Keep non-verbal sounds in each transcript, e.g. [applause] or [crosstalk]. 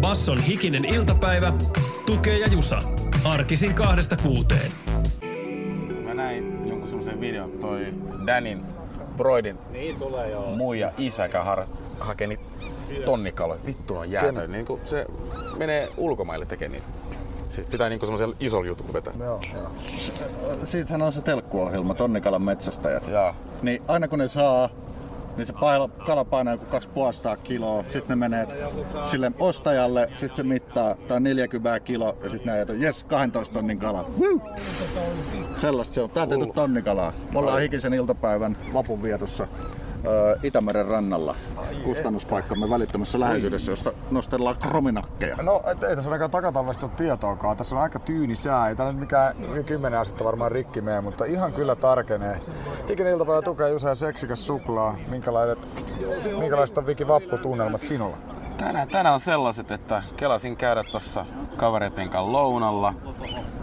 Basson hikinen iltapäivä, tukee ja jusa. Arkisin kahdesta kuuteen. Mä näin jonkun semmoisen videon, kun toi Danin Broidin Niin tulee joo. muija isä käy har- hakee tonnikaloja. Vittu on jäätä. Niin se menee ulkomaille tekemään niitä. Sitten pitää niinku semmoisella isolla jutulla vetää. Joo, joo. Siitähän on se telkkuohjelma, Tonnikalan metsästäjät. Joo. Niin aina kun ne saa, niin se paila, kala painaa joku 2,5 kiloa, sitten ne menee sille ostajalle, sitten se mittaa, tai 40 kiloa, ja sitten ne ajatellaan, jes, 12 tonnin kala. Woo! Sellaista se on, tää on tehty tonnikalaa. Me ollaan hikisen iltapäivän vapunvietossa ö, Itämeren rannalla kustannuspaikkamme välittömässä läheisyydessä, josta nostellaan krominakkeja. No, et ei tässä ainakaan takatalvesta ole tietoakaan. Tässä on aika tyyni sää. Ei tää nyt mikään kymmenen astetta varmaan rikki mene, mutta ihan kyllä tarkenee. Hikinen iltapäivä tukee Jusa ja seksikäs suklaa. Minkälaiset, minkälaiset on Viki vapputunnelmat sinulla? Tänään, tänään on sellaiset, että kelasin käydä tuossa kavereiden kanssa lounalla,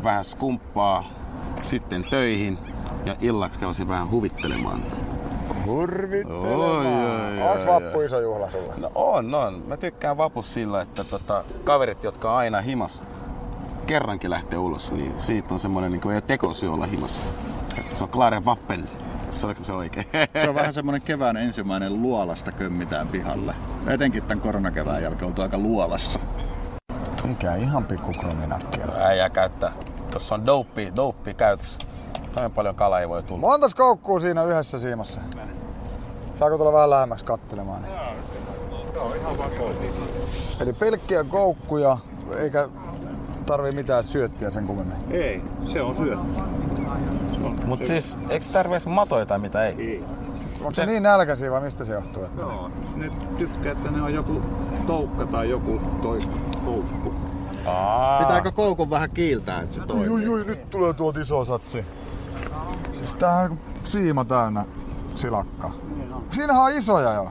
vähän skumppaa, sitten töihin ja illaksi kelasin vähän huvittelemaan. Hurvittelemaan. Oi, oi, oi, Onks vappu iso juhla sulle? No on, on. Mä tykkään vapus sillä, että tota, kaverit, jotka on aina himas, kerrankin lähtee ulos, niin siitä on semmoinen, niin kuin ei ole tekosyy olla himas. Se on Klaren Vappen. Sanoinko se oikein? [laughs] Se on vähän semmoinen kevään ensimmäinen luolasta kömmitään pihalle. Etenkin tämän koronakevään jälkeen oltu aika luolassa. Mikä ihan pikku krominakkia. Äijä käyttää. Tuossa on dope, dope käytössä. Noin paljon kalaa ei voi tulla. Montas koukkuu siinä yhdessä siimassa? Saako tulla vähän lähemmäksi kattelemaan? Niin? Eli pelkkiä koukkuja, eikä tarvi mitään syöttiä sen kummemmin. Ei, se on syötty. Mut siis, eikö tarvitse matoja tai mitä ei? Ei. Onko se niin nälkäisiä vai mistä se johtuu? Että... Joo, ne tykkää, että ne on joku toukka tai joku toi koukku. Aa, Pitääkö koukun vähän kiiltää, että se toimii? Jui, jui, nyt tulee tuolta iso satsi. Siis tää on siima täynnä silakka. Siinähän on isoja jo.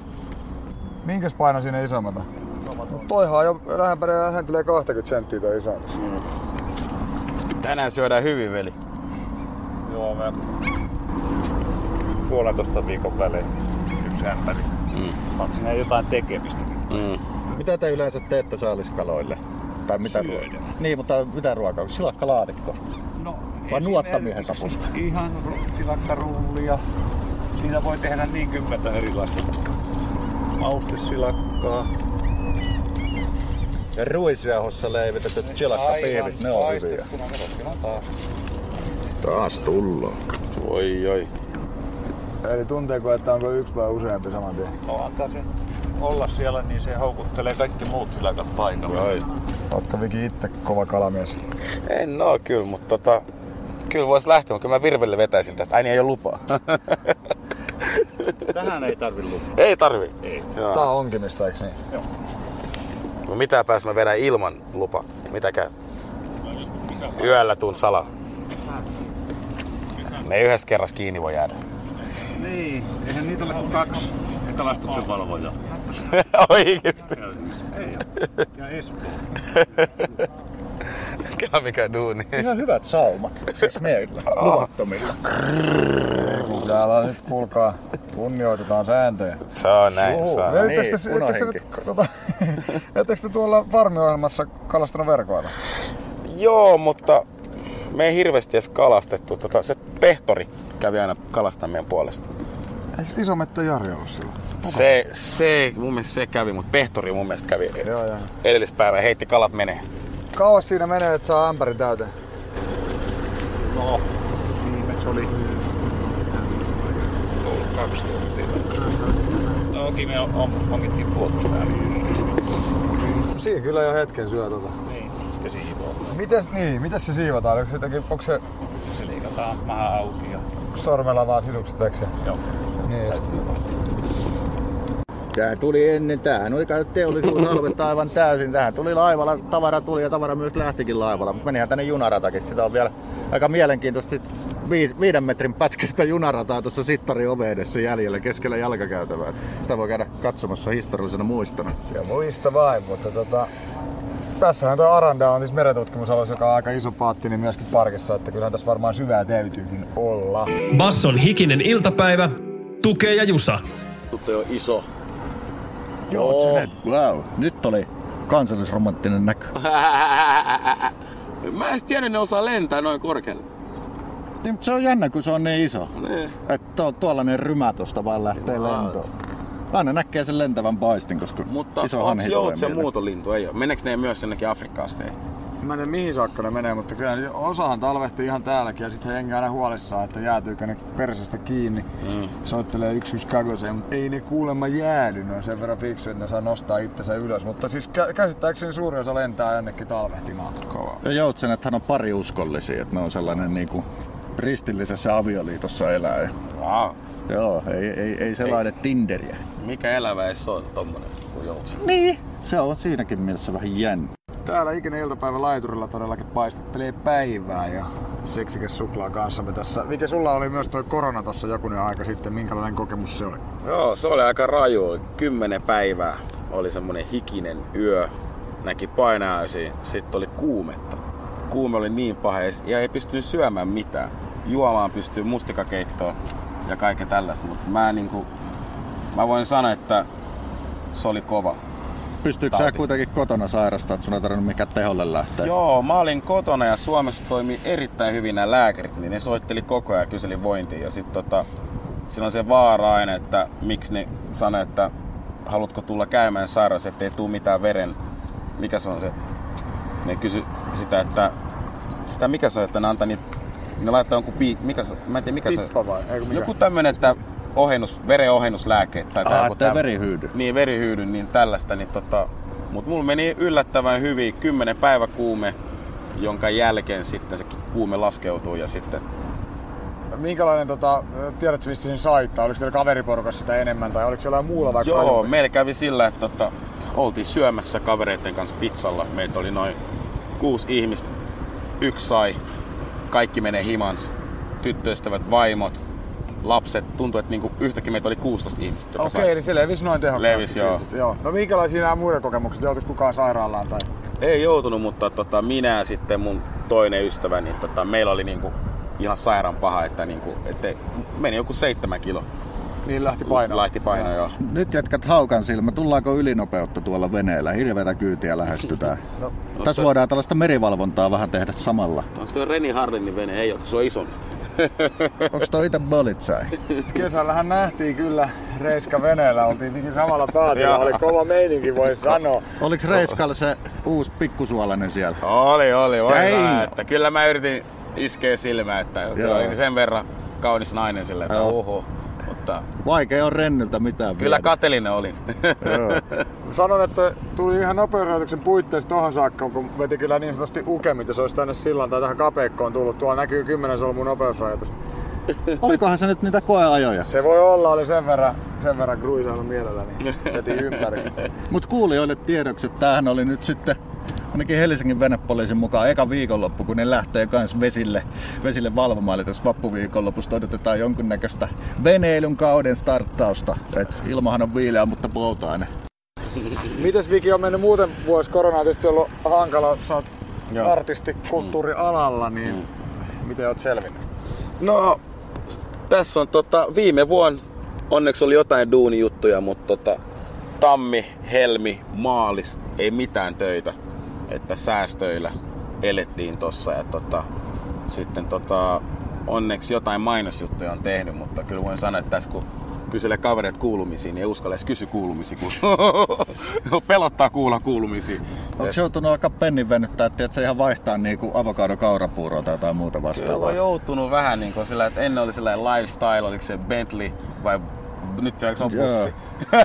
Minkäs paino siinä isommalta? No toihan on jo lähempänä lähentelee 20 senttiä toi iso. tänään syödään hyvin, veli. Joo, me puolentoista viikon välein yksi ämpäri. Mm. On siinä jotain tekemistäkin. Mm. Mitä te yleensä teette saaliskaloille? Tai mitä Syödä. ruokaa? Niin, mutta mitä ruokaa? Silakkalaatikko? No, Vai nuottamiehen esimerkiksi sapusta? Ihan ru- silakkarullia. Siinä voi tehdä niin kymmentä erilaista. Maustesilakkaa. Ja ruisjauhossa leivitetyt silakkapiivit, ne on hyviä. Taas. Taas tullaan. Oi, oi. Eli tunteeko, että onko yksi vai useampi saman tien? No antaa sen olla siellä, niin se houkuttelee kaikki muut silakat paikalle. Oi. Ootko Viki itse kova kalamies? En oo kyllä, mutta tota, kyllä vois lähteä, mutta kyllä mä virvelle vetäisin tästä. Ai niin, ei ole lupaa. [laughs] Tähän ei tarvi lupaa. ei tarvi. Ei. Joo. Tää on onkimista, eiks niin? No mitä pääs mä vedän ilman lupa? Mitä käy? Yöllä tuun sala. Me ei yhdessä kerrassa kiinni voi jäädä. Niin, eihän niitä ole kuin kaksi kalastuksen valvojaa. [laughs] Oikeesti. Ei Ja Espoo. [laughs] Kela mikä duuni. Ihan hyvät saumat, siis meillä, luvattomilla. Täällä nyt kuulkaa, kunnioitetaan sääntöjä. Se on näin. Se on. Ettekö niin, te, ettekö te, tota, te tuolla farmiohjelmassa kalastanut verkoilla? Joo, mutta me ei hirveästi edes kalastettu. Tota, se pehtori kävi aina kalastamaan meidän puolesta. Iso mettä Jari ollut silloin. Se, se, mun mielestä se kävi, mutta pehtori mun mielestä kävi Joo, joo. edellispäivä heitti kalat menee. Kauas siinä menee, että saa ämpärin täyteen? No, viimeksi oli ollut kaksi tuntia. Toki me on, ongittiin puolustaa Siinä kyllä jo hetken syö tota. Niin, ja siivoo. Mites, niin, mites se siivotaan? Onko se, jotenkin, onko se Se liikataan maha auki ja sormella vaan sisukset veksiä? joo. Niin just. Tämä tuli ennen, tämähän oli kai teollisuusalvetta aivan täysin. Tähän tuli laivalla, tavara tuli ja tavara myös lähtikin laivalla, mutta menihän tänne junaratakin. Sitä on vielä aika mielenkiintoisesti viis, viiden metrin pätkästä junarataa tuossa Sittari edessä jäljellä keskellä jalkakäytävää. Sitä voi käydä katsomassa historiallisena muistona. Se on muista vain, mutta tota, tässähän tuo Aranda on siis merentutkimusalus, joka on aika iso paatti, niin myöskin parkissa, että kyllähän tässä varmaan syvää täytyykin olla. Basson hikinen iltapäivä, tukee ja jusa. Tuttu jo iso. Joo. Wow, nyt oli kansallisromanttinen näkö. [laughs] Mä en tiedä, ne osaa lentää noin korkealle. Niin, mutta se on jännä, kun se on niin iso. Niin. Että tuo, tuollainen rymä tosta vaan lähtee lentoon. Aina näkee sen lentävän paistin, koska Mutta iso hanhi tulee joutsen mieleen. muutolintu? Ei ole. Meneekö ne myös jonnekin Afrikkaan asti? Mä en tiedä mihin saakka ne menee, mutta kyllä osahan talvehtii ihan täälläkin ja sitten jengi aina huolissaan, että jäätyykö ne persestä kiinni. Mm. Soittelee yksi yksi kagoseen, mutta ei ne kuulemma jäädy, ne on sen verran fiksu, että ne saa nostaa itsensä ylös. Mutta siis kä- käsittääkseni suuri osa lentää jonnekin talvehtimaan. Kova. Ja joutsenethan on pari uskollisia, että ne on sellainen niinku ristillisessä avioliitossa elää. Wow. joo, ei, ei, ei sellainen Tinderiä. Mikä elävä ei se ole tommonen kuin joutsen? Niin. Se on siinäkin mielessä vähän jännä. Täällä ikinä iltapäivä laiturilla todellakin paistattelee päivää ja seksikäs suklaa kanssamme tässä. Mikä sulla oli myös toi korona tossa jokunen aika sitten, minkälainen kokemus se oli? Joo, se oli aika raju. Kymmenen päivää oli semmonen hikinen yö. Näki painajaisia. Sitten oli kuumetta. Kuume oli niin paha ja ei pystynyt syömään mitään. Juomaan pystyy mustikakeittoa ja kaiken tällaista, mutta mä niinku, mä voin sanoa, että se oli kova. Pystyykö sä kuitenkin kotona sairastaa, että sun ei tarvinnut mikään teholle lähteä? Joo, mä olin kotona ja Suomessa toimi erittäin hyvin nämä lääkärit, niin ne soitteli koko ajan ja kyseli vointia. Ja sitten tota, siinä on se vaara aina, että miksi ne sanoi, että haluatko tulla käymään sairaus, ettei tuu mitään veren. Mikä se on se? Ne kysy sitä, että sitä mikä se on, että ne antaa niitä, ne laittaa jonkun piik, mikä se on? Mä en tiedä mikä se Tippa on. vai? Joku tämmönen, että ohennus, verenohennuslääkkeet tai Ah, joku ettei täm- verihyydy. Niin, verihyydy, niin tällaista. Niin tota, mutta mulla meni yllättävän hyvin. 10 päivä kuume, jonka jälkeen sitten se kuume laskeutuu ja sitten Minkälainen, tota, tiedätkö missä siinä saittaa? Oliko teillä kaveriporukassa sitä enemmän tai oliko jollain muulla vaikka? Joo, rajumpi? meillä kävi sillä, että tota, oltiin syömässä kavereiden kanssa pizzalla. Meitä oli noin kuusi ihmistä. Yksi sai. Kaikki menee himans. Tyttöystävät, vaimot, lapset. Tuntui, että niinku yhtäkkiä meitä oli 16 ihmistä. Okei, sai. eli se levisi noin tehokkaasti. Levisi, joo. siitä. joo. No minkälaisia nämä muiden kokemukset? Joutuiko kukaan sairaalaan tai? Ei joutunut, mutta tota, minä ja sitten mun toinen ystävä, niin tota, meillä oli niinku ihan sairaan paha, että niinku, ette, meni joku seitsemän kilo. Niin lähti painoon. Lähti paino, joo. Nyt jätkät haukan silmä. Tullaanko ylinopeutta tuolla veneellä? Hirveätä kyytiä lähestytään. [laughs] No, Tässä voidaan tällaista merivalvontaa vähän tehdä samalla. Onko tuo Reni Harlinin vene? Ei ole, se on ison. Onko toi itse bolitsai? Kesällähän nähtiin kyllä Reiska veneellä, oltiin niinkin samalla paatilla, oli kova meininki voi sanoa. Oliko Reiskalla se uusi pikkusuolainen siellä? Oli, oli. Voi että kyllä mä yritin iskeä silmää, että oli sen verran kaunis nainen sille, että Joo. oho. Mutta Vaikea on rennyltä mitään kyllä viedä. katelinen olin. [laughs] Sanon, että tuli ihan nopeusrajoituksen puitteissa tohon saakka, kun veti kyllä niin sanotusti ukemit, jos olisi tänne sillan tai tähän kapeikkoon tullut. Tuolla näkyy 10 solmun nopeusrajoitus. Olikohan se nyt niitä koeajoja? Se voi olla, oli sen verran, sen verran kruisailu mielelläni. [laughs] Veti ympäri. Mutta kuulijoille tiedoksi, että tämähän oli nyt sitten ainakin Helsingin venepoliisin mukaan eka viikonloppu, kun ne lähtee kans vesille, vesille valvomaan. Eli tässä vappuviikonlopusta odotetaan jonkunnäköistä veneilyn kauden starttausta. Et ilmahan on viileä, mutta polttoaine. Mites Viki on mennyt muuten vuosi? Korona on tietysti ollut hankala. Sä oot Joo. artisti kulttuurialalla, niin miten oot selvinnyt? No, tässä on tota, viime vuonna onneksi oli jotain duunijuttuja, mutta tota, tammi, helmi, maalis, ei mitään töitä. Että säästöillä elettiin tossa ja tota, sitten tota, onneksi jotain mainosjuttuja on tehnyt, mutta kyllä voin sanoa, että tässä kun kyselee kavereet kuulumisiin, niin ei uskalla edes kysy kuulumisia, kun [laughs] pelottaa kuulla kuulumisia. Onko joutunut alkaa pennin venyttää, että se ihan vaihtaa niinku avokado kaurapuuroa tai jotain muuta Kyllä vastaavaa? on joutunut vähän niin kuin sillä, että ennen oli sellainen lifestyle, oliko se Bentley vai nyt se on Joo. bussi.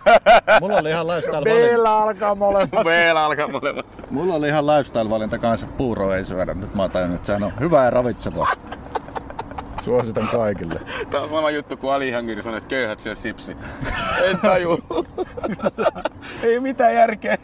[laughs] Mulla oli ihan lifestyle-valinta. B alkaa molemmat. [laughs] B alkaa molemmat. Mulla oli ihan lifestyle-valinta kanssa, että puuroa ei syödä. Nyt mä oon tajunnut, että sehän on hyvää ja ravitsevaa. Suositan kaikille. Tää on sama juttu kuin Ali Hangiri sanoi, että köyhät syö sipsi. [laughs] En taju. [laughs] Ei mitään järkeä.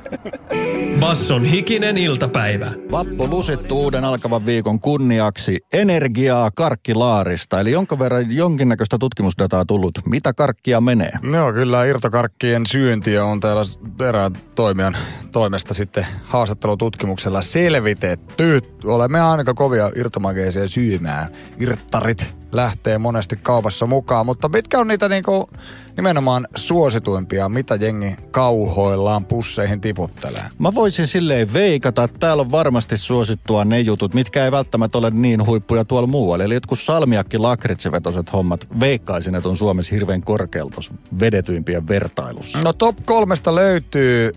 Basson hikinen iltapäivä. Vappu lusittu uuden alkavan viikon kunniaksi energiaa karkkilaarista. Eli jonkin verran jonkinnäköistä tutkimusdataa tullut. Mitä karkkia menee? No kyllä irtokarkkien syöntiä on täällä erään toimijan toimesta sitten haastattelututkimuksella selvitetty. Olemme aika kovia irtomakeisia syymään. Irttarit lähtee monesti kaupassa mukaan, mutta mitkä on niitä niinku nimenomaan suosituimpia, mitä jengi kauhoillaan pusseihin tiputtelee? Mä voisin silleen veikata, että täällä on varmasti suosittua ne jutut, mitkä ei välttämättä ole niin huippuja tuolla muualla. Eli jotkut salmiakki lakritsivetoset hommat, veikkaisin, että on Suomessa hirveän korkealta vedetyimpien vertailussa. No top kolmesta löytyy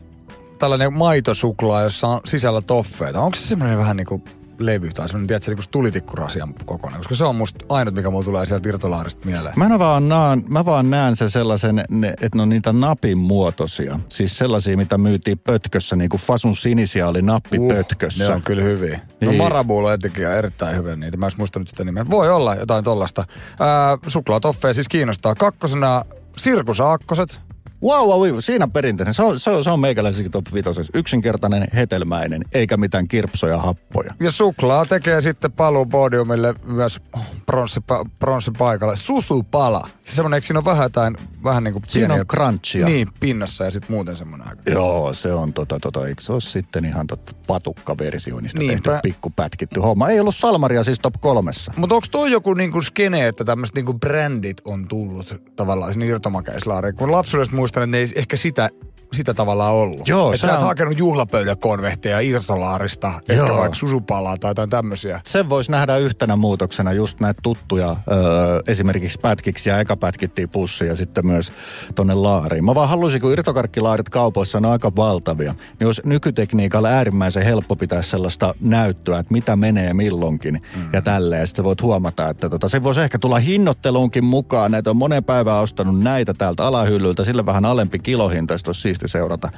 tällainen maitosuklaa, jossa on sisällä toffeita. Onko se semmoinen vähän niinku levy tai semmoinen, tiedätkö, niin tulitikkurasia kokonaan, koska se on musta ainut, mikä mulla tulee sieltä virtolaarista mieleen. Mä vaan, naan, mä vaan näen sen sellaisen, ne, että ne on niitä napin muotoisia. Siis sellaisia, mitä myytiin pötkössä, niin kuin Fasun sinisiä oli nappi uh, pötkössä. Ne on kyllä hyviä. No Niin. Marabulo etenkin on erittäin hyvä niitä. Mä en olisi muistanut sitä nimeä. Voi olla jotain tollasta. Ää, suklaatoffeja siis kiinnostaa. Kakkosena sirkusaakkoset. Wow, wow, wow, siinä perinteinen. Se on, se on, se on meikäläisikin top 5. Yksinkertainen, hetelmäinen, eikä mitään kirpsoja happoja. Ja suklaa tekee sitten paluu podiumille myös pronssipa, pronssipaikalle. Susupala. Se semmonen, eikö siinä on vähän jotain, vähän niin kuin Siinä on crunchia. Niin, pinnassa ja sitten muuten semmonen aika. Joo, se on tota, tota, eikö se ole sitten ihan tota patukkaversio niistä Niinpä. tehty pikkupätkitty homma. Ei ollut Salmaria siis top kolmessa. Mutta onko toi joku niinku skene, että tämmöiset niinku brändit on tullut tavallaan sinne irtomakeislaariin? Kun lapsuudesta muistan, että ne ei ehkä sitä, sitä tavallaan ollut. Joo, Et se sä et on- hakenut juhlapöydäkonvehteja irtolaarista, ehkä Joo. vaikka susupalaa tai jotain tämmöisiä. Sen voisi nähdä yhtenä muutoksena just näitä tuttuja öö, esimerkiksi pätkiksi ja eka pätkittiin pussi ja sitten myös tonne laariin. Mä vaan haluaisin, kun irtokarkkilaarit kaupoissa on aika valtavia, niin olisi nykytekniikalla äärimmäisen helppo pitää sellaista näyttöä, että mitä menee milloinkin mm. ja tälleen. Sitten voit huomata, että tota, se voisi ehkä tulla hinnoitteluunkin mukaan. Näitä on monen päivää ostanut näitä täältä alahyllyltä, sille vähän alempi kilohinta, sitten olisi siisti seurata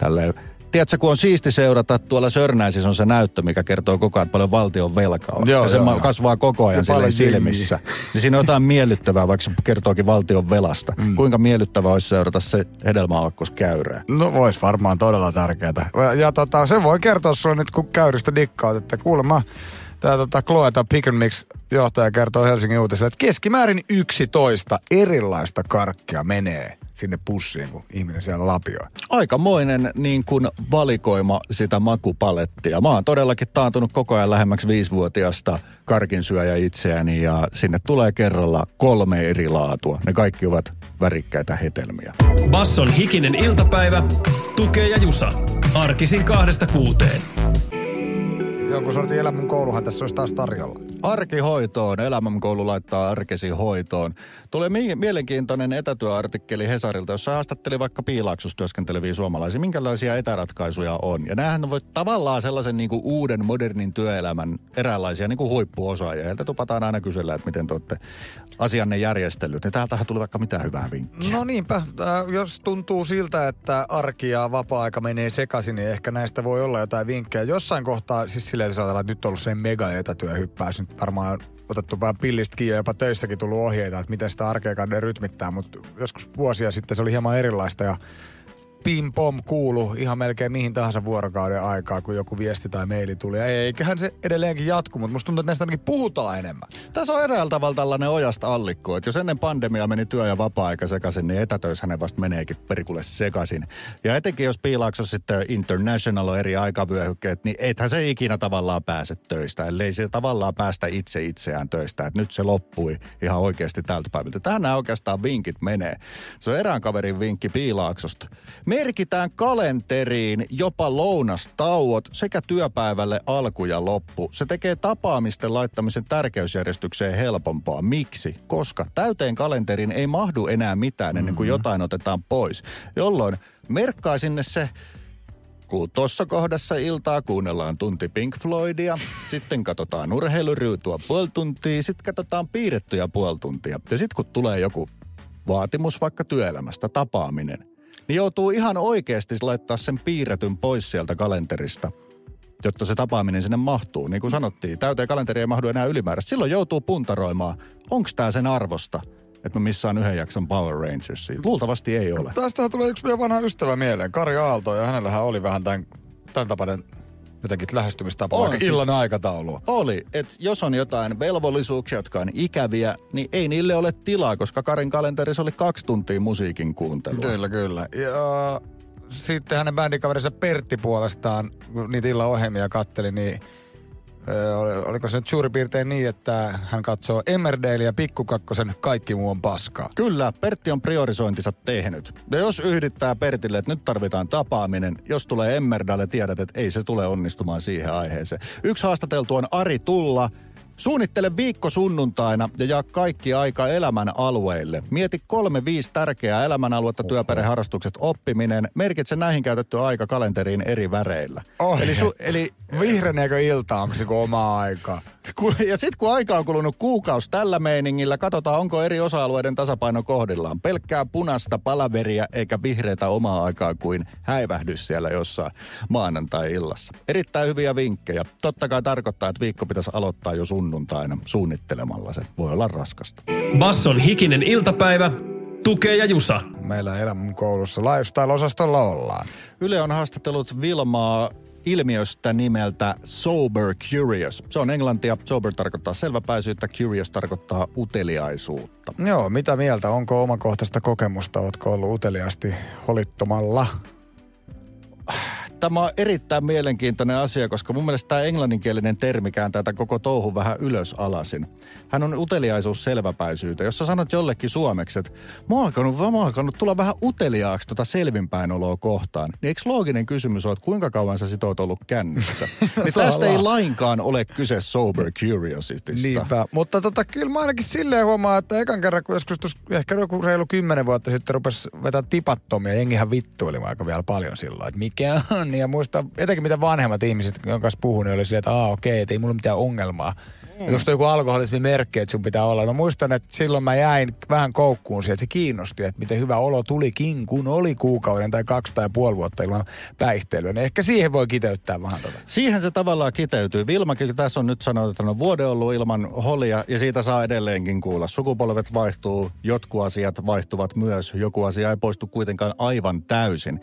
tälleen Tiedätkö, kun on siisti seurata, tuolla Sörnäisissä on se näyttö, mikä kertoo koko ajan, paljon valtion velkaa. Joo, ja se joo, kasvaa koko ajan Ja silleen silmissä. Niin siinä on jotain miellyttävää, vaikka se kertookin valtion velasta. Mm. Kuinka miellyttävää olisi seurata se hedelmäaakkoskäyrää. No vois varmaan todella tärkeää. Ja, ja tota, se voi kertoa sulle nyt, kun käyristä dikkaat, että kuulemma tämä tota, Chloeta Pick and Mix johtaja kertoo Helsingin uutisille, että keskimäärin 11 erilaista karkkia menee sinne pussiin, kun ihminen siellä lapioi. Aikamoinen niin kuin valikoima sitä makupalettia. Mä oon todellakin taantunut koko ajan lähemmäksi viisivuotiaasta karkinsyöjä itseäni ja sinne tulee kerralla kolme eri laatua. Ne kaikki ovat värikkäitä hetelmiä. Basson hikinen iltapäivä. Tukee ja Jusa. Arkisin kahdesta kuuteen. Jonkun sortin elämän kouluhan tässä olisi taas tarjolla. Arkihoitoon. Elämänkoulu laittaa arkesi hoitoon. Tulee mi- mielenkiintoinen etätyöartikkeli Hesarilta, jossa haastatteli vaikka piilaaksossa työskenteleviä suomalaisia. Minkälaisia etäratkaisuja on? Ja näähän voi tavallaan sellaisen niin kuin uuden modernin työelämän eräänlaisia niin kuin huippuosaajia. Heiltä tupataan aina kysellä, että miten te olette asianne järjestellyt. Niin täältähän tuli vaikka mitään hyvää vinkkiä. No niinpä, äh, jos tuntuu siltä, että arki ja vapaa-aika menee sekaisin, niin ehkä näistä voi olla jotain vinkkejä. Jossain kohtaa, siis silleen jos ajatellaan, että nyt on ollut se mega etätyöhyppäys, nyt varmaan otettu vähän pillistä kiinni ja jopa töissäkin tullut ohjeita, että miten sitä arkea kannattaa rytmittää, mutta joskus vuosia sitten se oli hieman erilaista ja pim pom kuulu ihan melkein mihin tahansa vuorokauden aikaa, kun joku viesti tai maili tuli. Eiköhän se edelleenkin jatku, mutta musta tuntuu, että näistä ainakin puhutaan enemmän. Tässä on eräällä tavalla tällainen ojasta allikko, että jos ennen pandemiaa meni työ- ja vapaa-aika sekaisin, niin etätöissä hänen vasta meneekin perikulle sekaisin. Ja etenkin jos piilaakso sitten international on eri aikavyöhykkeet, niin ethän se ikinä tavallaan pääse töistä, ellei se tavallaan päästä itse itseään töistä. Että nyt se loppui ihan oikeasti tältä päivältä. Tähän nämä oikeastaan vinkit menee. Se on erään kaverin vinkki piilaaksosta. Merkitään kalenteriin jopa lounastauot sekä työpäivälle alku ja loppu. Se tekee tapaamisten laittamisen tärkeysjärjestykseen helpompaa. Miksi? Koska täyteen kalenteriin ei mahdu enää mitään ennen kuin jotain otetaan pois. Jolloin merkkaa sinne se kun tuossa kohdassa iltaa kuunnellaan tunti Pink Floydia, sitten katsotaan urheiluryytua puoli tuntia, sitten katsotaan piirrettyjä puoli tuntia. Ja sitten kun tulee joku vaatimus vaikka työelämästä, tapaaminen, niin joutuu ihan oikeasti laittaa sen piirretyn pois sieltä kalenterista jotta se tapaaminen sinne mahtuu. Niin kuin sanottiin, täyteen kalenteri ei mahdu enää ylimääräistä. Silloin joutuu puntaroimaan, onko tämä sen arvosta, että missään yhden jakson Power Rangersia. Luultavasti ei ole. Tästä tulee yksi meidän vanha ystävä mieleen, Kari Aalto, ja hänellähän oli vähän tämän, tämän tapainen jotenkin lähestymistapa, On, vaikka siis- illan aikataulu. Oli, että jos on jotain velvollisuuksia, jotka on ikäviä, niin ei niille ole tilaa, koska Karin kalenterissa oli kaksi tuntia musiikin kuuntelua. Kyllä, kyllä. Ja sitten hänen bändikaverinsa Pertti puolestaan, kun niitä illan ohjelmia katteli, niin oliko se nyt suurin piirtein niin, että hän katsoo Emmerdale ja Pikkukakkosen Kaikki muu on paskaa. Kyllä, Pertti on priorisointinsa tehnyt. Ja jos yhdittää Pertille, että nyt tarvitaan tapaaminen, jos tulee Emmerdalle, tiedät, että ei se tule onnistumaan siihen aiheeseen. Yksi haastateltu on Ari Tulla. Suunnittele viikko sunnuntaina ja jaa kaikki aika elämän alueille. Mieti kolme viisi tärkeää elämänaluetta, työperheharrastukset, oppiminen. Merkitse näihin käytetty aika kalenteriin eri väreillä. Oi, eli, su, eli Vihreneekö ilta, onko se kuin omaa aikaa? [laughs] Ku- Ja sitten kun aika on kulunut kuukausi tällä meiningillä, katsotaan onko eri osa-alueiden tasapaino kohdillaan. Pelkkää punasta palaveria eikä vihreitä omaa aikaa kuin häivähdys siellä jossain maanantai-illassa. Erittäin hyviä vinkkejä. Totta kai tarkoittaa, että viikko pitäisi aloittaa jo sunnuntaina suunnittelemalla se. Voi olla raskasta. Basson hikinen iltapäivä, tukee ja jusa. Meillä elämän koulussa lifestyle-osastolla ollaan. Yle on haastatellut Vilmaa ilmiöstä nimeltä Sober Curious. Se on englantia. Sober tarkoittaa selväpäisyyttä, curious tarkoittaa uteliaisuutta. Joo, mitä mieltä? Onko omakohtaista kokemusta? Ootko ollut uteliaasti holittomalla? Tämä on erittäin mielenkiintoinen asia, koska mun mielestä tämä englanninkielinen termi kääntää tämän koko touhun vähän ylös alasin. Hän on uteliaisuus selväpäisyyteen. Jos sä sanot jollekin suomeksi, että mä oon alkanut, mä oon alkanut tulla vähän uteliaaksi tota selvinpäinoloa kohtaan, niin eikö looginen kysymys ole, että kuinka kauan sä sit oot ollut kännissä? [laughs] niin tästä ei lainkaan ole kyse sober curiositysta. Niinpä. Mutta tota, kyllä mä ainakin silleen huomaan, että ekan kerran, kun joskus tuossa ehkä joku reilu kymmenen vuotta sitten rupesi vetää tipattomia, jengihän vittuili aika vielä paljon silloin, että mikä on. Ja muista, etenkin mitä vanhemmat ihmiset, jonka kanssa puhun, niin oli silleen, että aa okei, että ei mulla mitään ongelmaa. Mm. Just joku alkoholismi merkki, että sun pitää olla. Mä muistan, että silloin mä jäin vähän koukkuun siihen, että se kiinnosti, että miten hyvä olo tulikin, kun oli kuukauden tai kaksi tai puoli vuotta ilman päihteilyä. Niin ehkä siihen voi kiteyttää vähän tota. Siihen se tavallaan kiteytyy. Vilmakin tässä on nyt sanonut, että on vuoden ollut ilman holia ja siitä saa edelleenkin kuulla. Sukupolvet vaihtuu, jotkut asiat vaihtuvat myös, joku asia ei poistu kuitenkaan aivan täysin.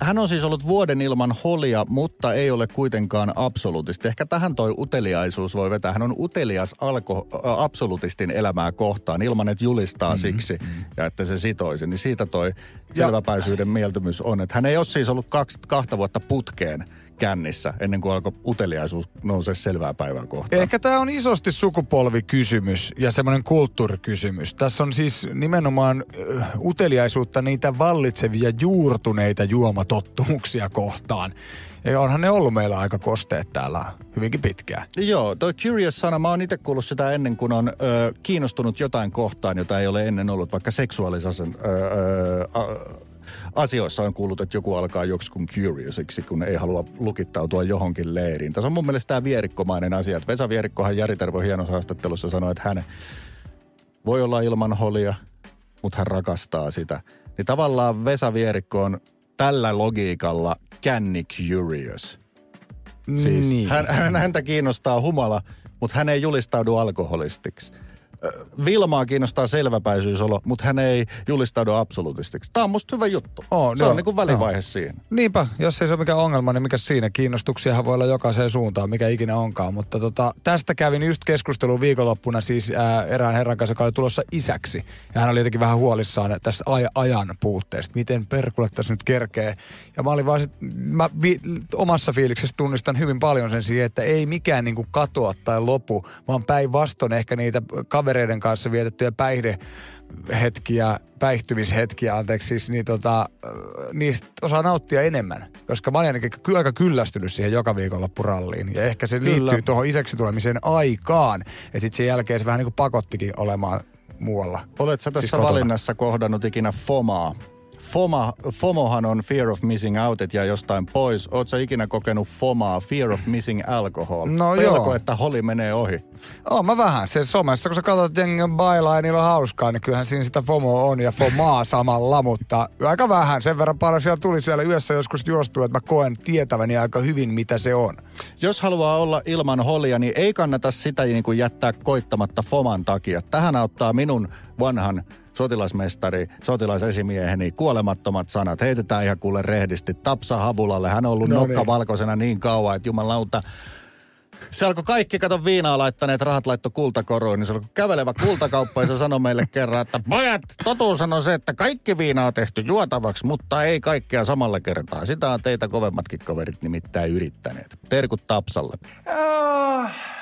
Hän on siis ollut vuoden ilman holia, mutta ei ole kuitenkaan absoluutisti. Ehkä tähän toi uteliaisuus voi vetää. Hän on utelias alko, ö, absolutistin elämää kohtaan ilman, että julistaa mm-hmm. siksi ja että se sitoisi. Niin siitä toi selväpäisyyden mieltymys on. Että hän ei ole siis ollut kaksi, kahta vuotta putkeen kännissä ennen kuin alkoi uteliaisuus nousee selvää päivää kohtaan. Ehkä tämä on isosti sukupolvikysymys ja semmoinen kulttuurikysymys. Tässä on siis nimenomaan uteliaisuutta niitä vallitsevia juurtuneita juomatottumuksia kohtaan. Ja onhan ne ollut meillä aika kosteet täällä hyvinkin pitkään. Joo, toi curious-sana, mä oon itse kuullut sitä ennen kuin on ö, kiinnostunut jotain kohtaan, jota ei ole ennen ollut, vaikka seksuaalisen ö, ö, a, asioissa on kuullut, että joku alkaa joksikun curiousiksi, kun ei halua lukittautua johonkin leiriin. Tässä on mun mielestä tämä vierikkomainen asia. Että Vesa Vierikkohan Jari Tervo hienossa haastattelussa sanoi, että hän voi olla ilman holia, mutta hän rakastaa sitä. Niin tavallaan Vesa Vierikko on tällä logiikalla känni curious. Siis Niin. hän, hän, häntä kiinnostaa humala, mutta hän ei julistaudu alkoholistiksi. Vilmaa kiinnostaa selväpäisyysolo, mutta hän ei julistaudu absolutistiksi. Tämä on musta hyvä juttu. Oo, se joo, on niin kuin välivaihe siihen. Niinpä, jos ei se ole mikään ongelma, niin mikä siinä? Kiinnostuksiahan voi olla jokaiseen suuntaan, mikä ikinä onkaan. Mutta tota, tästä kävin just keskustelua viikonloppuna siis ää, erään herran kanssa, joka oli tulossa isäksi. Ja hän oli jotenkin vähän huolissaan tästä aj- ajan puutteesta. Miten perkulle tässä nyt kerkee. Ja mä olin vaan sit, mä vi- omassa fiiliksessä tunnistan hyvin paljon sen siihen, että ei mikään niinku katoa tai lopu, vaan päinvastoin ehkä niitä kavereiden kanssa vietettyjä päihde hetkiä, päihtymishetkiä, anteeksi, siis, niin tota, äh, niistä osaa nauttia enemmän. Koska mä olin ainakin aika kyllästynyt siihen joka viikonloppuralliin. Ja ehkä se Kyllä. liittyy tuohon isäksi tulemiseen aikaan. Ja sitten sen jälkeen se vähän niin kuin pakottikin olemaan muualla. Olet sä tässä Siis siis kotona. valinnassa kohdannut ikinä FOMAa? FOMA, FOMOhan on Fear of Missing Out, ja jostain pois. Oletko ikinä kokenut FOMAa, Fear of Missing Alcohol? No Pelko, joo. että holi menee ohi. Oon mä vähän. Se somessa, kun sä katsot, jengi bailaa ja niillä on hauskaa, niin kyllähän siinä sitä FOMO on ja FOMAa samalla, mutta aika vähän. Sen verran paljon siellä tuli siellä yössä joskus juostua, että mä koen tietäväni aika hyvin, mitä se on. Jos haluaa olla ilman holia, niin ei kannata sitä niin kuin jättää koittamatta FOMAn takia. Tähän auttaa minun vanhan sotilasmestari, sotilasesimieheni, kuolemattomat sanat. Heitetään ihan kuule rehdisti. Tapsa Havulalle. Hän on ollut No no niin. nokka valkoisena niin kauan, että jumalauta. Se alkoi kaikki, kato viinaa laittaneet, rahat laitto kultakoruun, niin se alkoi kävelevä kultakauppa ja se sanoi meille kerran, että pojat, totuus on se, että kaikki viina on tehty juotavaksi, mutta ei kaikkea samalla kertaa. Sitä on teitä kovemmatkin kaverit nimittäin yrittäneet. Terkut Tapsalle. Äh,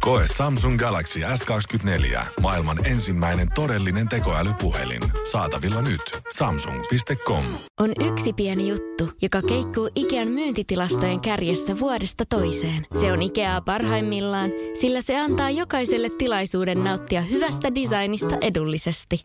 Koe Samsung Galaxy S24. Maailman ensimmäinen todellinen tekoälypuhelin. Saatavilla nyt. Samsung.com. On yksi pieni juttu, joka keikkuu Ikean myyntitilastojen kärjessä vuodesta toiseen. Se on Ikeaa parhaimmillaan, sillä se antaa jokaiselle tilaisuuden nauttia hyvästä designista edullisesti.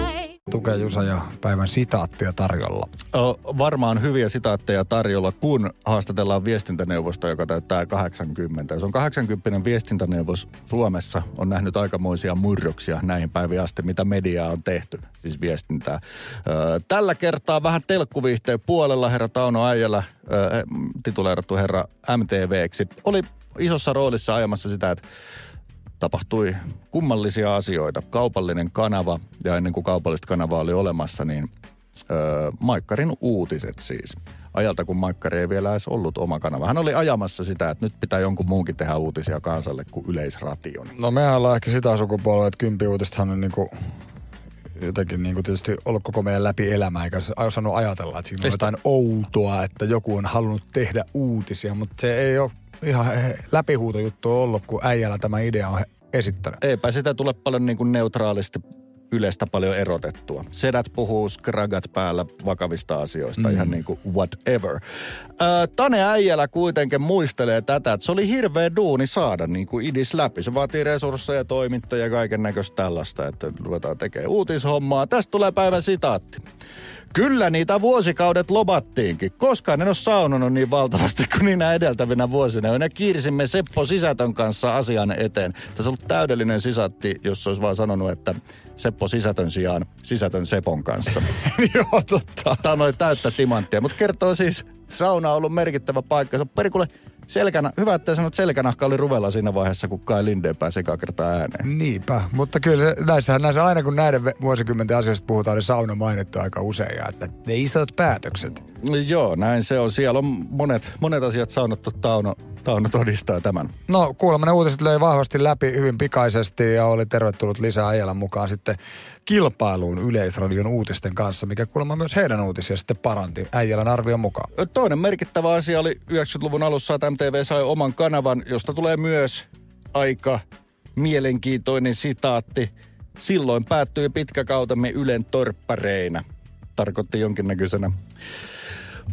Tukea Jusa ja päivän sitaattia tarjolla. O, varmaan hyviä sitaatteja tarjolla, kun haastatellaan viestintäneuvosto, joka täyttää 80. Se on 80 viestintäneuvos Suomessa, on nähnyt aikamoisia murroksia näihin päiviin asti, mitä mediaa on tehty, siis viestintää. Ö, tällä kertaa vähän telkkuviihteen puolella herra Tauno Äijälä, tituleerattu herra MTVksi, oli isossa roolissa ajamassa sitä, että tapahtui kummallisia asioita. Kaupallinen kanava, ja ennen kuin kaupallista kanavaa oli olemassa, niin öö, Maikkarin uutiset siis. Ajalta, kun Maikkari ei vielä edes ollut oma kanava. Hän oli ajamassa sitä, että nyt pitää jonkun muunkin tehdä uutisia kansalle kuin yleisration. No mehän ollaan ehkä sitä sukupolvea, että kympiuutistahan on niinku jotenkin niinku tietysti ollut koko meidän läpi elämää, eikä osannut ajatella, että siinä on jotain outoa, että joku on halunnut tehdä uutisia, mutta se ei ole ihan läpihuutojuttu ollut, kun äijällä tämä idea on esittänyt. Eipä sitä tule paljon niin kuin neutraalisti yleistä paljon erotettua. Sedät puhuu skragat päällä vakavista asioista, mm. ihan niin kuin whatever. Ö, Tane Äijälä kuitenkin muistelee tätä, että se oli hirveä duuni saada niin kuin idis läpi. Se vaatii resursseja, toimittajia ja kaiken näköistä tällaista, että ruvetaan tekemään uutishommaa. Tästä tulee päivän sitaatti. Kyllä niitä vuosikaudet lobattiinkin. Koskaan en ole saunonut niin valtavasti kuin niinä edeltävinä vuosina. Ja ne kiirsimme Seppo Sisätön kanssa asian eteen. Tässä on ollut täydellinen sisatti, jos olisi vaan sanonut, että Seppo Sisätön sijaan Sisätön Sepon kanssa. [laughs] Joo, totta. Tämä on täyttä timanttia, mutta kertoo siis, sauna on ollut merkittävä paikka. Se on perikulle selkänä, hyvä, että sanot selkänahka oli ruvella siinä vaiheessa, kun Kai Lindeen pääsi ekaa kertaa ääneen. Niinpä, mutta kyllä näissähän, näissä aina kun näiden vuosikymmenten asioista puhutaan, niin sauna mainittu aika usein, ja että ne isot päätökset. Joo, näin se on. Siellä on monet, monet asiat saunottu. Tauno, Tauno todistaa tämän. No kuulemma ne uutiset löi vahvasti läpi hyvin pikaisesti ja oli tervetullut lisää ajalan mukaan sitten kilpailuun Yleisradion uutisten kanssa, mikä kuulemma myös heidän uutisia sitten paranti Äijälän arvion mukaan. Toinen merkittävä asia oli 90-luvun alussa, että MTV sai oman kanavan, josta tulee myös aika mielenkiintoinen sitaatti. Silloin päättyi pitkä kautemme Ylen torppareina. Tarkoitti jonkinnäköisenä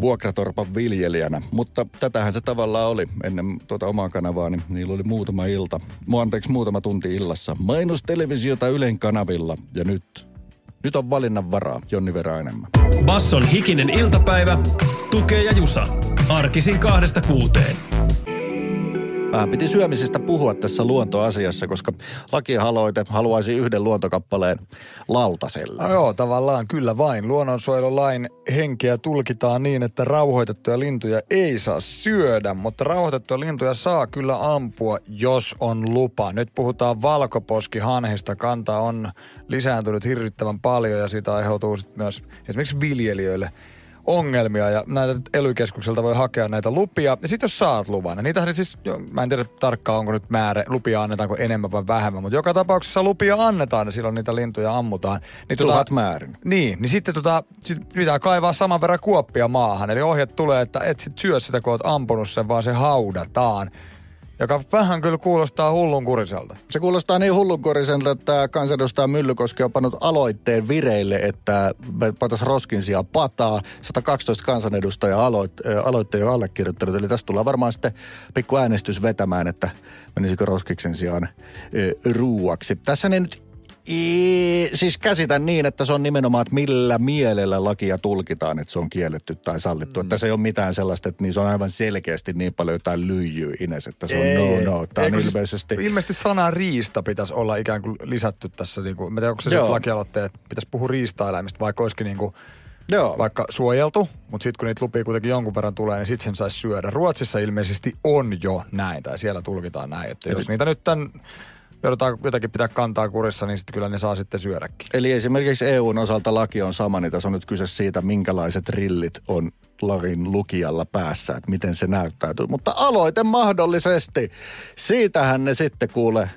vuokratorpan viljelijänä. Mutta tätähän se tavallaan oli. Ennen tuota omaa kanavaa, niin niillä oli muutama ilta. Anteeksi muutama tunti illassa. Mainostelevisiota Ylen kanavilla. Ja nyt, nyt on valinnan varaa. Jonni Vera enemmän. Basson hikinen iltapäivä. Tukee ja Jusa. Arkisin kahdesta kuuteen. Vähän piti syömisestä puhua tässä luontoasiassa, koska lakialoite haluaisi yhden luontokappaleen lautaselle. No joo, tavallaan kyllä vain. Luonnonsuojelulain henkeä tulkitaan niin, että rauhoitettuja lintuja ei saa syödä, mutta rauhoitettuja lintuja saa kyllä ampua, jos on lupa. Nyt puhutaan valkoposkihanhista. Kanta on lisääntynyt hirvittävän paljon ja siitä aiheutuu sit myös esimerkiksi viljelijöille ongelmia ja näitä elykeskukselta voi hakea näitä lupia. Ja sitten jos saat luvan, ja niitähän siis, jo, mä en tiedä tarkkaan onko nyt määrä, lupia annetaanko enemmän vai vähemmän, mutta joka tapauksessa lupia annetaan ja silloin niitä lintuja ammutaan. Niin Tuhat määrin. Niin, niin sitten tota, sit pitää kaivaa saman verran kuoppia maahan. Eli ohjeet tulee, että et sit syö sitä, kun oot ampunut sen, vaan se haudataan. Joka vähän kyllä kuulostaa hullunkuriselta. Se kuulostaa niin hullunkuriselta, että kansanedustaja Myllykoski on pannut aloitteen vireille, että patas roskin sijaan pataa. 112 kansanedustajaa aloit, aloitteen jo allekirjoittanut. Eli tästä tullaan varmaan sitten pikku äänestys vetämään, että menisikö roskiksen sijaan ruuaksi. Tässä ne nyt I, siis käsitän niin, että se on nimenomaan, että millä mielellä lakia tulkitaan, että se on kielletty tai sallittu. Mm. Että se ei ole mitään sellaista, että niissä on aivan selkeästi niin paljon jotain lyijyä Ines, että se on ei, no no. Tämä on ilmeisesti... Siis, ilmeisesti sana riista pitäisi olla ikään kuin lisätty tässä. Niin kuin, mä tiedän, onko se lakialoitteet, että pitäisi puhua riistaeläimistä, vaikka olisikin niin kuin Joo. vaikka suojeltu, mutta sitten kun niitä lupia kuitenkin jonkun verran tulee, niin sitten sen saisi syödä. Ruotsissa ilmeisesti on jo näin, tai siellä tulkitaan näin, että jos niitä nyt tämän joudutaan jotakin pitää kantaa kurissa, niin sitten kyllä ne saa sitten syödäkin. Eli esimerkiksi EUn osalta laki on sama, niin tässä on nyt kyse siitä, minkälaiset rillit on larin lukijalla päässä, että miten se näyttäytyy. Mutta aloite mahdollisesti. Siitähän ne sitten kuule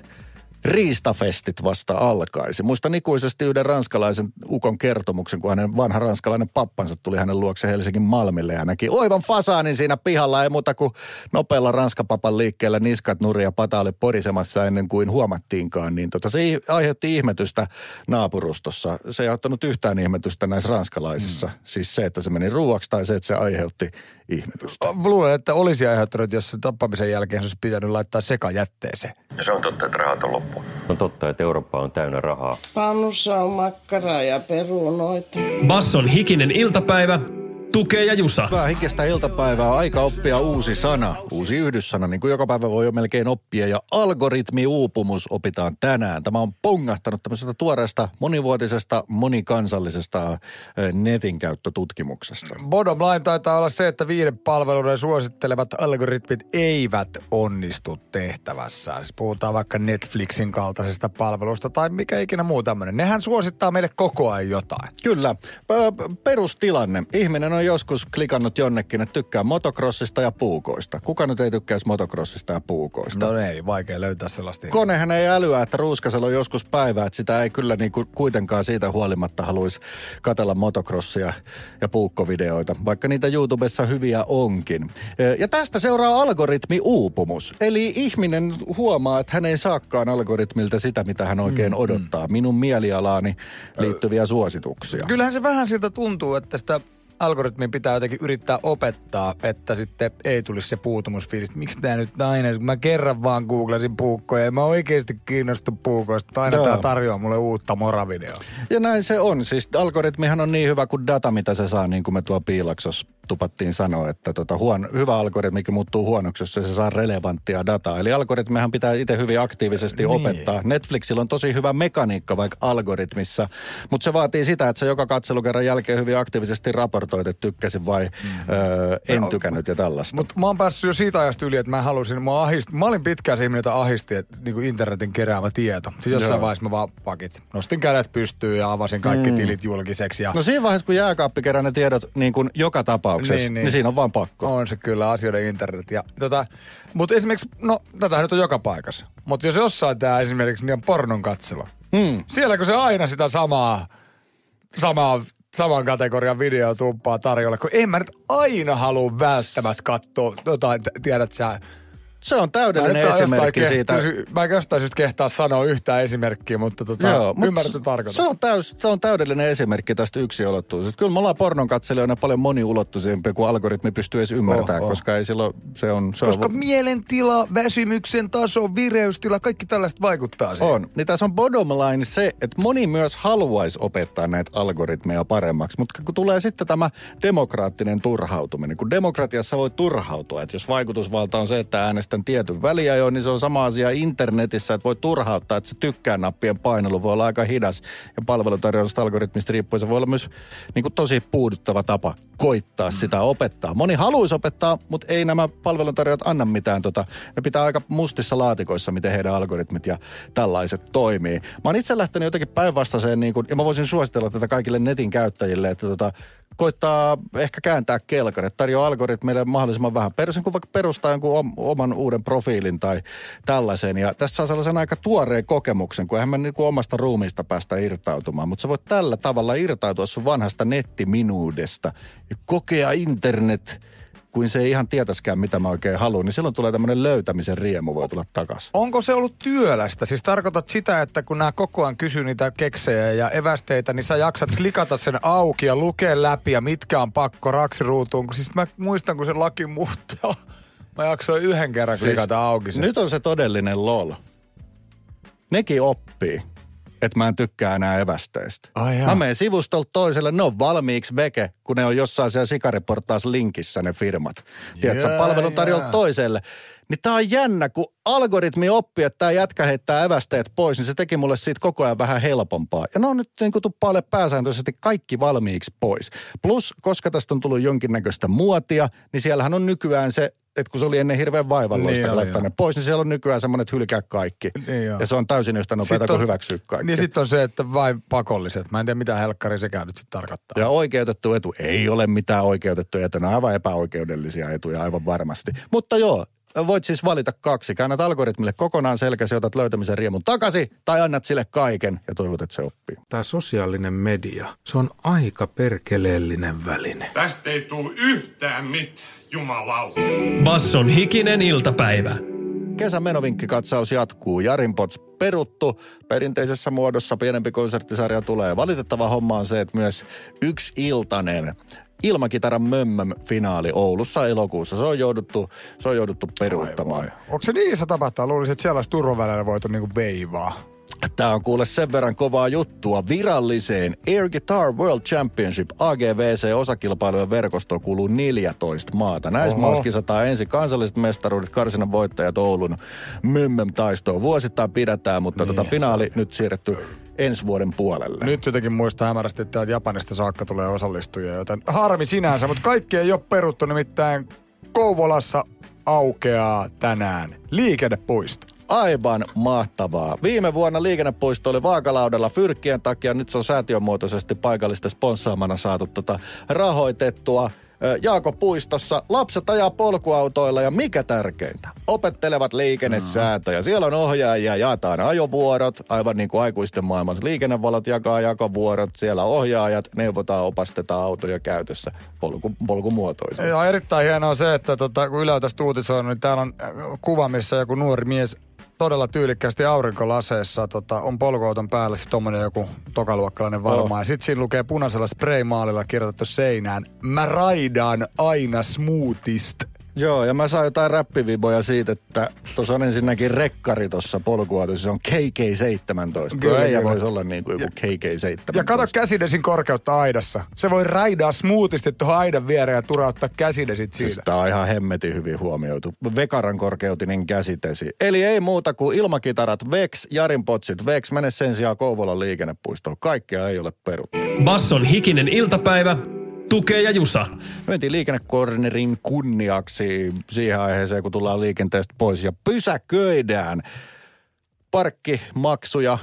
riistafestit vasta alkaisi. Muistan ikuisesti yhden ranskalaisen ukon kertomuksen, kun hänen vanha ranskalainen pappansa tuli hänen luokse Helsingin Malmille ja näki oivan fasaanin siinä pihalla. Ei muuta kuin nopealla ranskapapan liikkeellä niskat nuria pata oli porisemassa ennen kuin huomattiinkaan. Niin tota, se aiheutti ihmetystä naapurustossa. Se ei ottanut yhtään ihmetystä näissä ranskalaisissa. Mm. Siis se, että se meni ruuaksi tai se, että se aiheutti ihmetystä. Luulen, että olisi aiheuttanut, jos tappamisen jälkeen se olisi pitänyt laittaa sekajätteeseen. Se on totta, että rahat on loppu. On totta, että Eurooppa on täynnä rahaa. Pannussa on makkaraa ja perunoita. Basson hikinen iltapäivä Tukee ja Jusa. Hyvää hikistä iltapäivää. Aika oppia uusi sana. Uusi yhdyssana, niin kuin joka päivä voi jo melkein oppia. Ja algoritmiuupumus opitaan tänään. Tämä on pongahtanut tämmöisestä tuoreesta, monivuotisesta, monikansallisesta netin käyttötutkimuksesta. Bottom line taitaa olla se, että viiden palveluiden suosittelevat algoritmit eivät onnistu tehtävässä. Siis puhutaan vaikka Netflixin kaltaisesta palvelusta tai mikä ikinä muu tämmöinen. Nehän suosittaa meille koko ajan jotain. Kyllä. Perustilanne. Ihminen on on joskus klikannut jonnekin, että tykkää motocrossista ja puukoista. Kuka nyt ei tykkäisi motocrossista ja puukoista? No ei, vaikea löytää sellaista. Konehan ei älyä, että ruuskasella on joskus päivää, että sitä ei kyllä niin kuin kuitenkaan siitä huolimatta haluaisi katella motocrossia ja puukkovideoita, vaikka niitä YouTubessa hyviä onkin. Ja tästä seuraa algoritmi uupumus. Eli ihminen huomaa, että hän ei saakaan algoritmilta sitä, mitä hän oikein mm, odottaa. Mm. Minun mielialaani liittyviä suosituksia. Kyllähän se vähän siltä tuntuu, että sitä algoritmin pitää jotenkin yrittää opettaa, että sitten ei tulisi se puutumusfiilis. Miksi tämä nyt aina, kun mä kerran vaan googlasin puukkoja ja mä oikeasti kiinnostu puukoista. Aina tämä tarjoaa mulle uutta moravideoa. Ja näin se on. Siis algoritmihan on niin hyvä kuin data, mitä se saa, niin kuin me tuo piilaksos tupattiin sanoa, että tota, huono, hyvä algoritmikin muuttuu huonoksi, jos se saa relevanttia dataa. Eli algoritmihan pitää itse hyvin aktiivisesti niin. opettaa. Netflixillä on tosi hyvä mekaniikka vaikka algoritmissa, mutta se vaatii sitä, että se joka katselukerran jälkeen hyvin aktiivisesti raportoit, että tykkäsin vai mm. öö, en no, tykännyt ja tällaista. Mutta mä oon päässyt jo siitä ajasta yli, että mä halusin, mä, ahist, mä olin pitkään se ihminen, jota ahisti, että niin kuin internetin keräämä tieto. Siis jossain Joo. vaiheessa mä vaan pakit. Nostin kädet pystyyn ja avasin kaikki mm. tilit julkiseksi. Ja... No siinä vaiheessa, kun jääkaappi kerää ne tiedot niin kuin joka tapauksessa, niin, niin. niin siinä on vaan pakko. On se kyllä asioiden internet. Ja, tota, mutta esimerkiksi, no tätä nyt on joka paikassa. Mutta jos jossain tämä esimerkiksi niin on pornon katselu. Mm. Siellä kun se aina sitä samaa, samaa saman kategorian video tuppaa tarjolla, kun en mä nyt aina halua välttämättä katsoa jotain, tiedät sä, se on täydellinen esimerkki kehtä, siitä. Mä en jostain syystä kehtaa sanoa yhtään esimerkkiä, mutta tota, Joo, ymmärrätte tarkoitus. Se on, täys, se on täydellinen esimerkki tästä yksinulottuisuudesta. Kyllä me ollaan pornon katselijoina paljon moniulottuisempia kuin algoritmi pystyy edes ymmärtämään, oh, oh. koska ei silloin se on... Se koska on... mielentila, väsymyksen taso, vireystila, kaikki tällaiset vaikuttaa siihen. On. Niin tässä on bottom line se, että moni myös haluaisi opettaa näitä algoritmeja paremmaksi, mutta kun tulee sitten tämä demokraattinen turhautuminen, kun demokratiassa voi turhautua, että jos vaikutusvalta on se, että äänestä sitten tietyn väliajoin, niin se on sama asia internetissä, että voi turhauttaa, että se tykkää nappien painelu voi olla aika hidas ja palvelutarjousta algoritmista riippuen se voi olla myös niin kuin tosi puuduttava tapa koittaa mm. sitä opettaa. Moni haluaisi opettaa, mutta ei nämä palveluntarjoajat anna mitään. Tota, ne pitää aika mustissa laatikoissa, miten heidän algoritmit ja tällaiset toimii. Mä oon itse lähtenyt jotenkin päinvastaiseen, niin kuin, ja mä voisin suositella tätä kaikille netin käyttäjille, että tota, koittaa ehkä kääntää kelkan, että tarjoaa algoritmeille mahdollisimman vähän. Perusin kuin vaikka perustaa jonkun om, oman uuden profiilin tai tällaisen. Ja tästä saa sellaisen aika tuoreen kokemuksen, kun eihän mä niin kuin omasta ruumiista päästä irtautumaan. Mutta sä voit tällä tavalla irtautua sun vanhasta nettiminuudesta ja kokea internet kuin se ei ihan tietäskään, mitä mä oikein haluan, niin silloin tulee tämmöinen löytämisen riemu, voi tulla takaisin. Onko se ollut työlästä? Siis tarkoitat sitä, että kun nämä koko ajan kysyy niitä keksejä ja evästeitä, niin sä jaksat klikata sen auki ja lukea läpi ja mitkä on pakko raksiruutuun. Siis mä muistan, kun se laki muuttaa. [laughs] Mä jaksoin yhden kerran klikata siis auki sen. Nyt on se todellinen lol. Nekin oppii että mä en tykkää enää evästeistä. Ai mä menen sivustolta toiselle, ne on valmiiksi veke, kun ne on jossain siellä sikariportaas linkissä ne firmat. Tiedätkö, Jaa, palvelun tarjolla jaa. toiselle. Niin tää on jännä, kun algoritmi oppii, että tämä jätkä heittää evästeet pois, niin se teki mulle siitä koko ajan vähän helpompaa. Ja ne on nyt niin kuin tuppaalle pääsääntöisesti kaikki valmiiksi pois. Plus, koska tästä on tullut jonkinnäköistä muotia, niin siellähän on nykyään se, että kun se oli ennen hirveän vaivalloista Niin laittaa ne pois, niin siellä on nykyään semmoinen, että hylkää kaikki. Niin joo. ja se on täysin yhtä nopeata Sitten kuin hyväksyä kaikki. Niin sitten on se, että vain pakolliset. Mä en tiedä, mitä helkkari sekään nyt sitten tarkoittaa. Ja oikeutettu etu ei ole mitään oikeutettuja etuja, ne on aivan epäoikeudellisia etuja aivan varmasti. Mutta joo, voit siis valita kaksi. Käännät algoritmille kokonaan selkäsi, otat löytämisen riemun takaisin tai annat sille kaiken ja toivot, että se oppii. Tämä sosiaalinen media, se on aika perkeleellinen väline. Tästä ei tuu yhtään mitään, jumalauta. Basson hikinen iltapäivä. Kesän menovinkkikatsaus jatkuu. Jarin Pots peruttu. Perinteisessä muodossa pienempi konserttisarja tulee. Valitettava homma on se, että myös yksi iltainen Ilmakitaran mömmöm finaali Oulussa elokuussa. Se on jouduttu, se on jouduttu peruuttamaan. Onko se niin iso tapahtuma? Luulisin, että siellä olisi turvavälillä voitu niinku veivaa. Tämä on kuule sen verran kovaa juttua. Viralliseen Air Guitar World Championship AGVC-osakilpailujen verkostoon kuuluu 14 maata. Näissä maassa kisataan ensin kansalliset mestaruudet, karsinan voittajat Oulun mymmem taistoon. Vuosittain pidetään, mutta Niin, tota finaali nyt siirretty ensi vuoden puolelle. Nyt jotenkin muistaa hämärästi, että Japanista saakka tulee osallistujia, joten harmi sinänsä, mutta kaikki ei ole peruttu, nimittäin Kouvolassa aukeaa tänään liikennepuisto. Aivan mahtavaa. Viime vuonna liikennepuisto oli vaakalaudella fyrkkien takia. Nyt se on säätiönmuotoisesti paikallisten sponssaamana saatu tota rahoitettua. Jaako Puistossa lapset ajaa polkuautoilla ja mikä tärkeintä, opettelevat liikennesääntöjä. Siellä on ohjaajia, jaetaan ajovuorot, aivan niin kuin aikuisten maailmassa. Liikennevalot jakaa jakovuorot, siellä ohjaajat, neuvotaan, opastetaan autoja käytössä polku, polkumuotoisesti. Ja erittäin hienoa se, että tota, kun Yle on tästä uutisoinut, niin täällä on äh, kuva, missä joku nuori mies todella tyylikkäästi aurinkolaseessa tota, on polkuauton päällä siis tommonen joku tokaluokkalainen varmaan. Oh. Ja sit siinä lukee punaisella spraymaalilla kirjoitettu seinään, mä raidaan aina smoothist. Joo, ja mä sain jotain räppiviboja siitä, että tuossa on ensinnäkin rekkari tuossa polkuautossa, se on KK-17. Kyllä, ei voisi olla niin kuin joku KK-17. Ja kato käsidesin korkeutta aidassa. Se voi raidaa smoothisti tuohon aidan viereen ja turauttaa käsidesit siitä. Tämä on ihan hemmetin hyvin huomioitu. Vekaran korkeutinen käsitesi. Eli ei muuta kuin ilmakitarat Vex, Jarin potsit Vex. Mene sen sijaan Kouvolan liikennepuistoon. Kaikkea ei ole peruttu. Basson hikinen iltapäivä. Tukee ja Jusa. Me mentiin liikennekornerin kunniaksi siihen aiheeseen, kun tullaan liikenteestä pois ja pysäköidään. Parkkimaksuja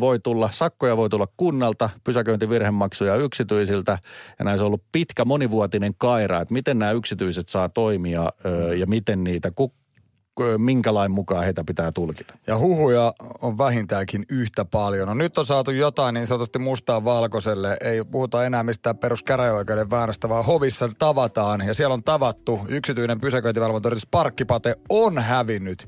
voi tulla, sakkoja voi tulla kunnalta, pysäköintivirhemaksuja yksityisiltä. Ja näissä on ollut pitkä monivuotinen kaira, että miten nämä yksityiset saa toimia ja miten niitä, ku, ö, minkä lain mukaan heitä pitää tulkita. Ja huhuja on vähintäänkin yhtä paljon. No nyt on saatu jotain niin sanotusti mustaa valkoiselle. Ei puhuta enää mistään peruskäräjäoikeuden väärästä, vaan hovissa tavataan. Ja siellä on tavattu. Yksityinen pysäköintivalvontoyritys Parkkipate on hävinnyt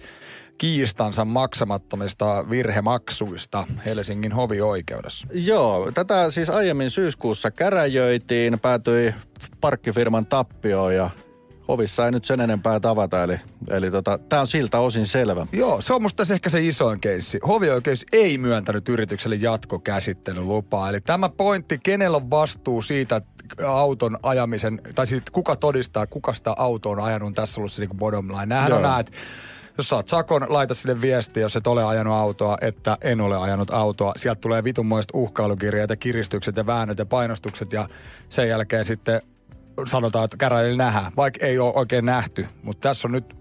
kiistansa maksamattomista virhemaksuista Helsingin hovioikeudessa. Joo, tätä siis aiemmin syyskuussa käräjöitiin, päätyi parkkifirman tappioon ja hovissa ei nyt sen enempää tavata, eli, eli tota, tämä on siltä osin selvä. Joo, se on musta tässä ehkä se isoin keissi. Hovioikeus ei myöntänyt yritykselle jatkokäsittelylupaa. Eli tämä pointti, kenellä on vastuu siitä auton ajamisen, tai siitä kuka todistaa, kuka sitä autoa on ajanut, on tässä ollut se niin bottom line. Nämähän on Joo. näet, jos saat sakon, laita sinne viesti, jos et ole ajanut autoa, että en ole ajanut autoa. Sieltä tulee vitunmoiset uhkailukirjat ja kiristykset ja väännöt ja painostukset ja sen jälkeen sitten sanotaan, että käräjillä nähdään, vaikka ei ole oikein nähty. Mutta tässä on nyt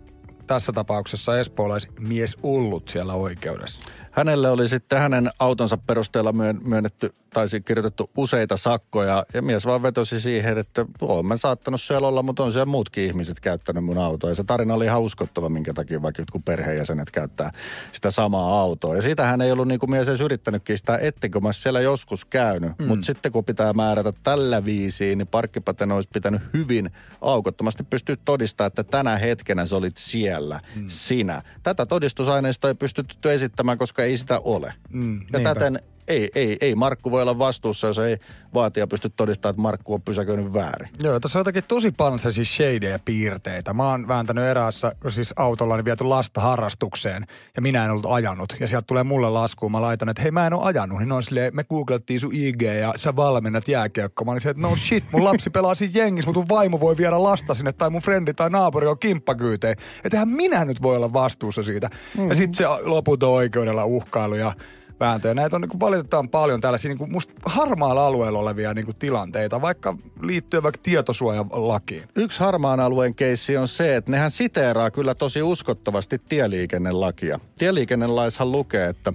tässä tapauksessa espoolaismies ollut siellä oikeudessa. Hänelle oli sitten hänen autonsa perusteella myön- myönnetty, tai siis kirjoitettu useita sakkoja, ja mies vaan vetosi siihen, että olen saattanut siellä olla, mutta on siellä muutkin ihmiset käyttänyt mun autoa. Ja se tarina oli ihan uskottava, minkä takia vaikka jotkut perheenjäsenet käyttää sitä samaa autoa. Ja siitä hän ei ollut niin kuin mies edes yrittänyt kiistää, ettekö mä siellä joskus käynyt. Mm. Mutta sitten kun pitää määrätä tällä viisiin, niin parkkipaten olisi pitänyt hyvin aukottomasti pystyä todistamaan, että tänä hetkenä sä olit siellä, mm. sinä. Tätä todistusaineistoa ei pystytty esittämään, koska ei sitä ole. Mm, ja niinpä. täten ei, ei, ei Markku voi olla vastuussa, jos ei vaatija pysty todistamaan, että Markku on pysäköinyt väärin. Joo, tässä on jotakin tosi paljon sellaisia shadeja piirteitä. Mä oon vääntänyt eräässä siis autollani viety lasta harrastukseen ja minä en ollut ajanut. Ja sieltä tulee mulle laskuun. Mä laitan, että hei mä en ole ajanut. Niin on silleen, me googlettiin sun IG ja sä valmennat jääkiekkoa. Mä olin se, että no shit, mun lapsi pelaa siinä jengissä, mutta vaimo voi viedä lasta sinne tai mun frendi tai naapuri on kimppakyyteen. Että minä nyt voi olla vastuussa siitä. Mm-hmm. Ja sitten se loputon oikeudella uhkailu ja vääntöjä. Näitä on niin valitetaan paljon tällaisia niin musta harmaalla alueella olevia niin tilanteita, vaikka liittyen vaikka tietosuojalakiin. Yksi harmaan alueen keissi on se, että nehän siteeraa kyllä tosi uskottavasti tieliikennelakia. Tieliikennelaishan lukee, että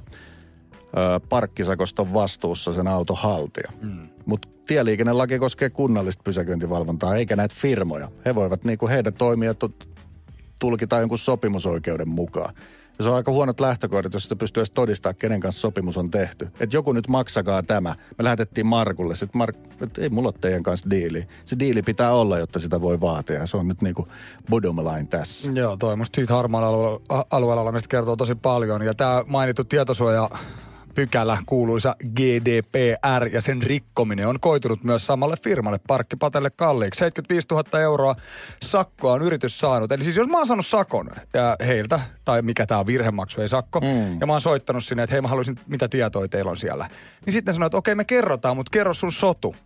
ö, parkkisakosta on vastuussa sen auton haltija. Mm. Mutta tieliikennelaki koskee kunnallista pysäköintivalvontaa, eikä näitä firmoja. He voivat niinku heidän toimia tulkita jonkun sopimusoikeuden mukaan. Ja se on aika huonot lähtökohdat, jos sitä pystyy edes todistamaan, kenen kanssa sopimus on tehty. Että joku nyt maksakaa tämä. Me lähetettiin Markulle. Sitten Mark, että ei mulla ole teidän kanssa diili. Se diili pitää olla, jotta sitä voi vaatia. Se on nyt niinku bottom line tässä. Joo, toi musta siitä harmaan alueella, alueella kertoo tosi paljon. Ja tämä mainittu tietosuoja pykälä, kuuluisa GDPR ja sen rikkominen on koitunut myös samalle firmalle, Parkkipatelle kalliiksi. 75 000 euroa sakkoa on yritys saanut. Eli siis jos mä oon saanut sakon ja heiltä, tai mikä tämä on virhemaksu, ei sakko, mm. ja mä oon soittanut sinne, että hei mä haluaisin, mitä tietoja teillä on siellä. Niin sitten sanoit, että okei me kerrotaan, mutta kerro sun sotu.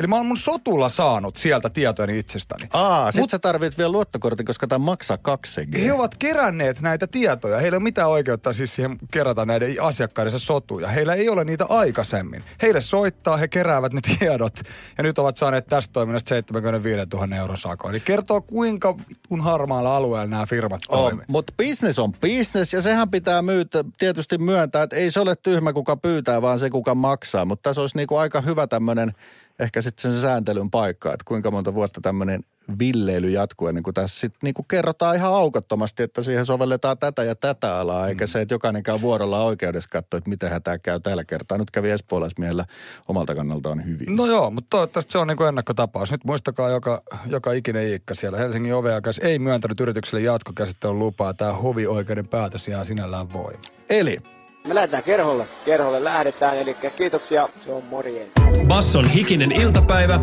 Eli mä oon mun sotulla saanut sieltä tietojeni itsestäni. Aa, sit Mut, sä tarvit vielä luottokortin, koska tämä maksaa 2 He ovat keränneet näitä tietoja. Heillä ei ole mitään oikeutta siis siihen kerätä näiden asiakkaidensa sotuja. Heillä ei ole niitä aikaisemmin. Heille soittaa, he keräävät ne [laughs] tiedot. Ja nyt ovat saaneet tästä toiminnasta 75 000 euro sako. Eli kertoo, kuinka kun harmaalla alueella nämä firmat toimivat. Mutta business on business ja sehän pitää myytä, tietysti myöntää, että ei se ole tyhmä, kuka pyytää, vaan se, kuka maksaa. Mutta tässä olisi niinku aika hyvä tämmöinen ehkä sitten sen sääntelyn paikka, että kuinka monta vuotta tämmöinen villeily jatkuu ennen kuin tässä sitten niin kerrotaan ihan aukottomasti, että siihen sovelletaan tätä ja tätä alaa, eikä se, että jokainen käy vuorolla oikeudessa katsoa, että miten tämä käy tällä kertaa. Nyt kävi espoolaismiehellä omalta kannaltaan hyvin. No joo, mutta toivottavasti se on niin kuin ennakkotapaus. Nyt muistakaa joka, joka ikinen iikka siellä. Helsingin oveakas ei myöntänyt yritykselle jatkokäsittelyn lupaa. Tämä hovioikeuden päätös jää sinällään voi. Eli me lähdetään kerholle. Kerholle lähdetään, eli kiitoksia. Se on morjens. Basson hikinen iltapäivä.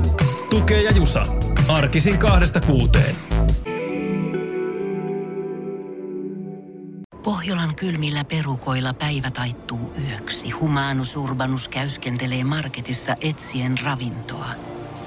Tukee ja Jusa. Arkisin kahdesta kuuteen. Pohjolan kylmillä perukoilla päivä taittuu yöksi. Humanus Urbanus käyskentelee marketissa etsien ravintoa.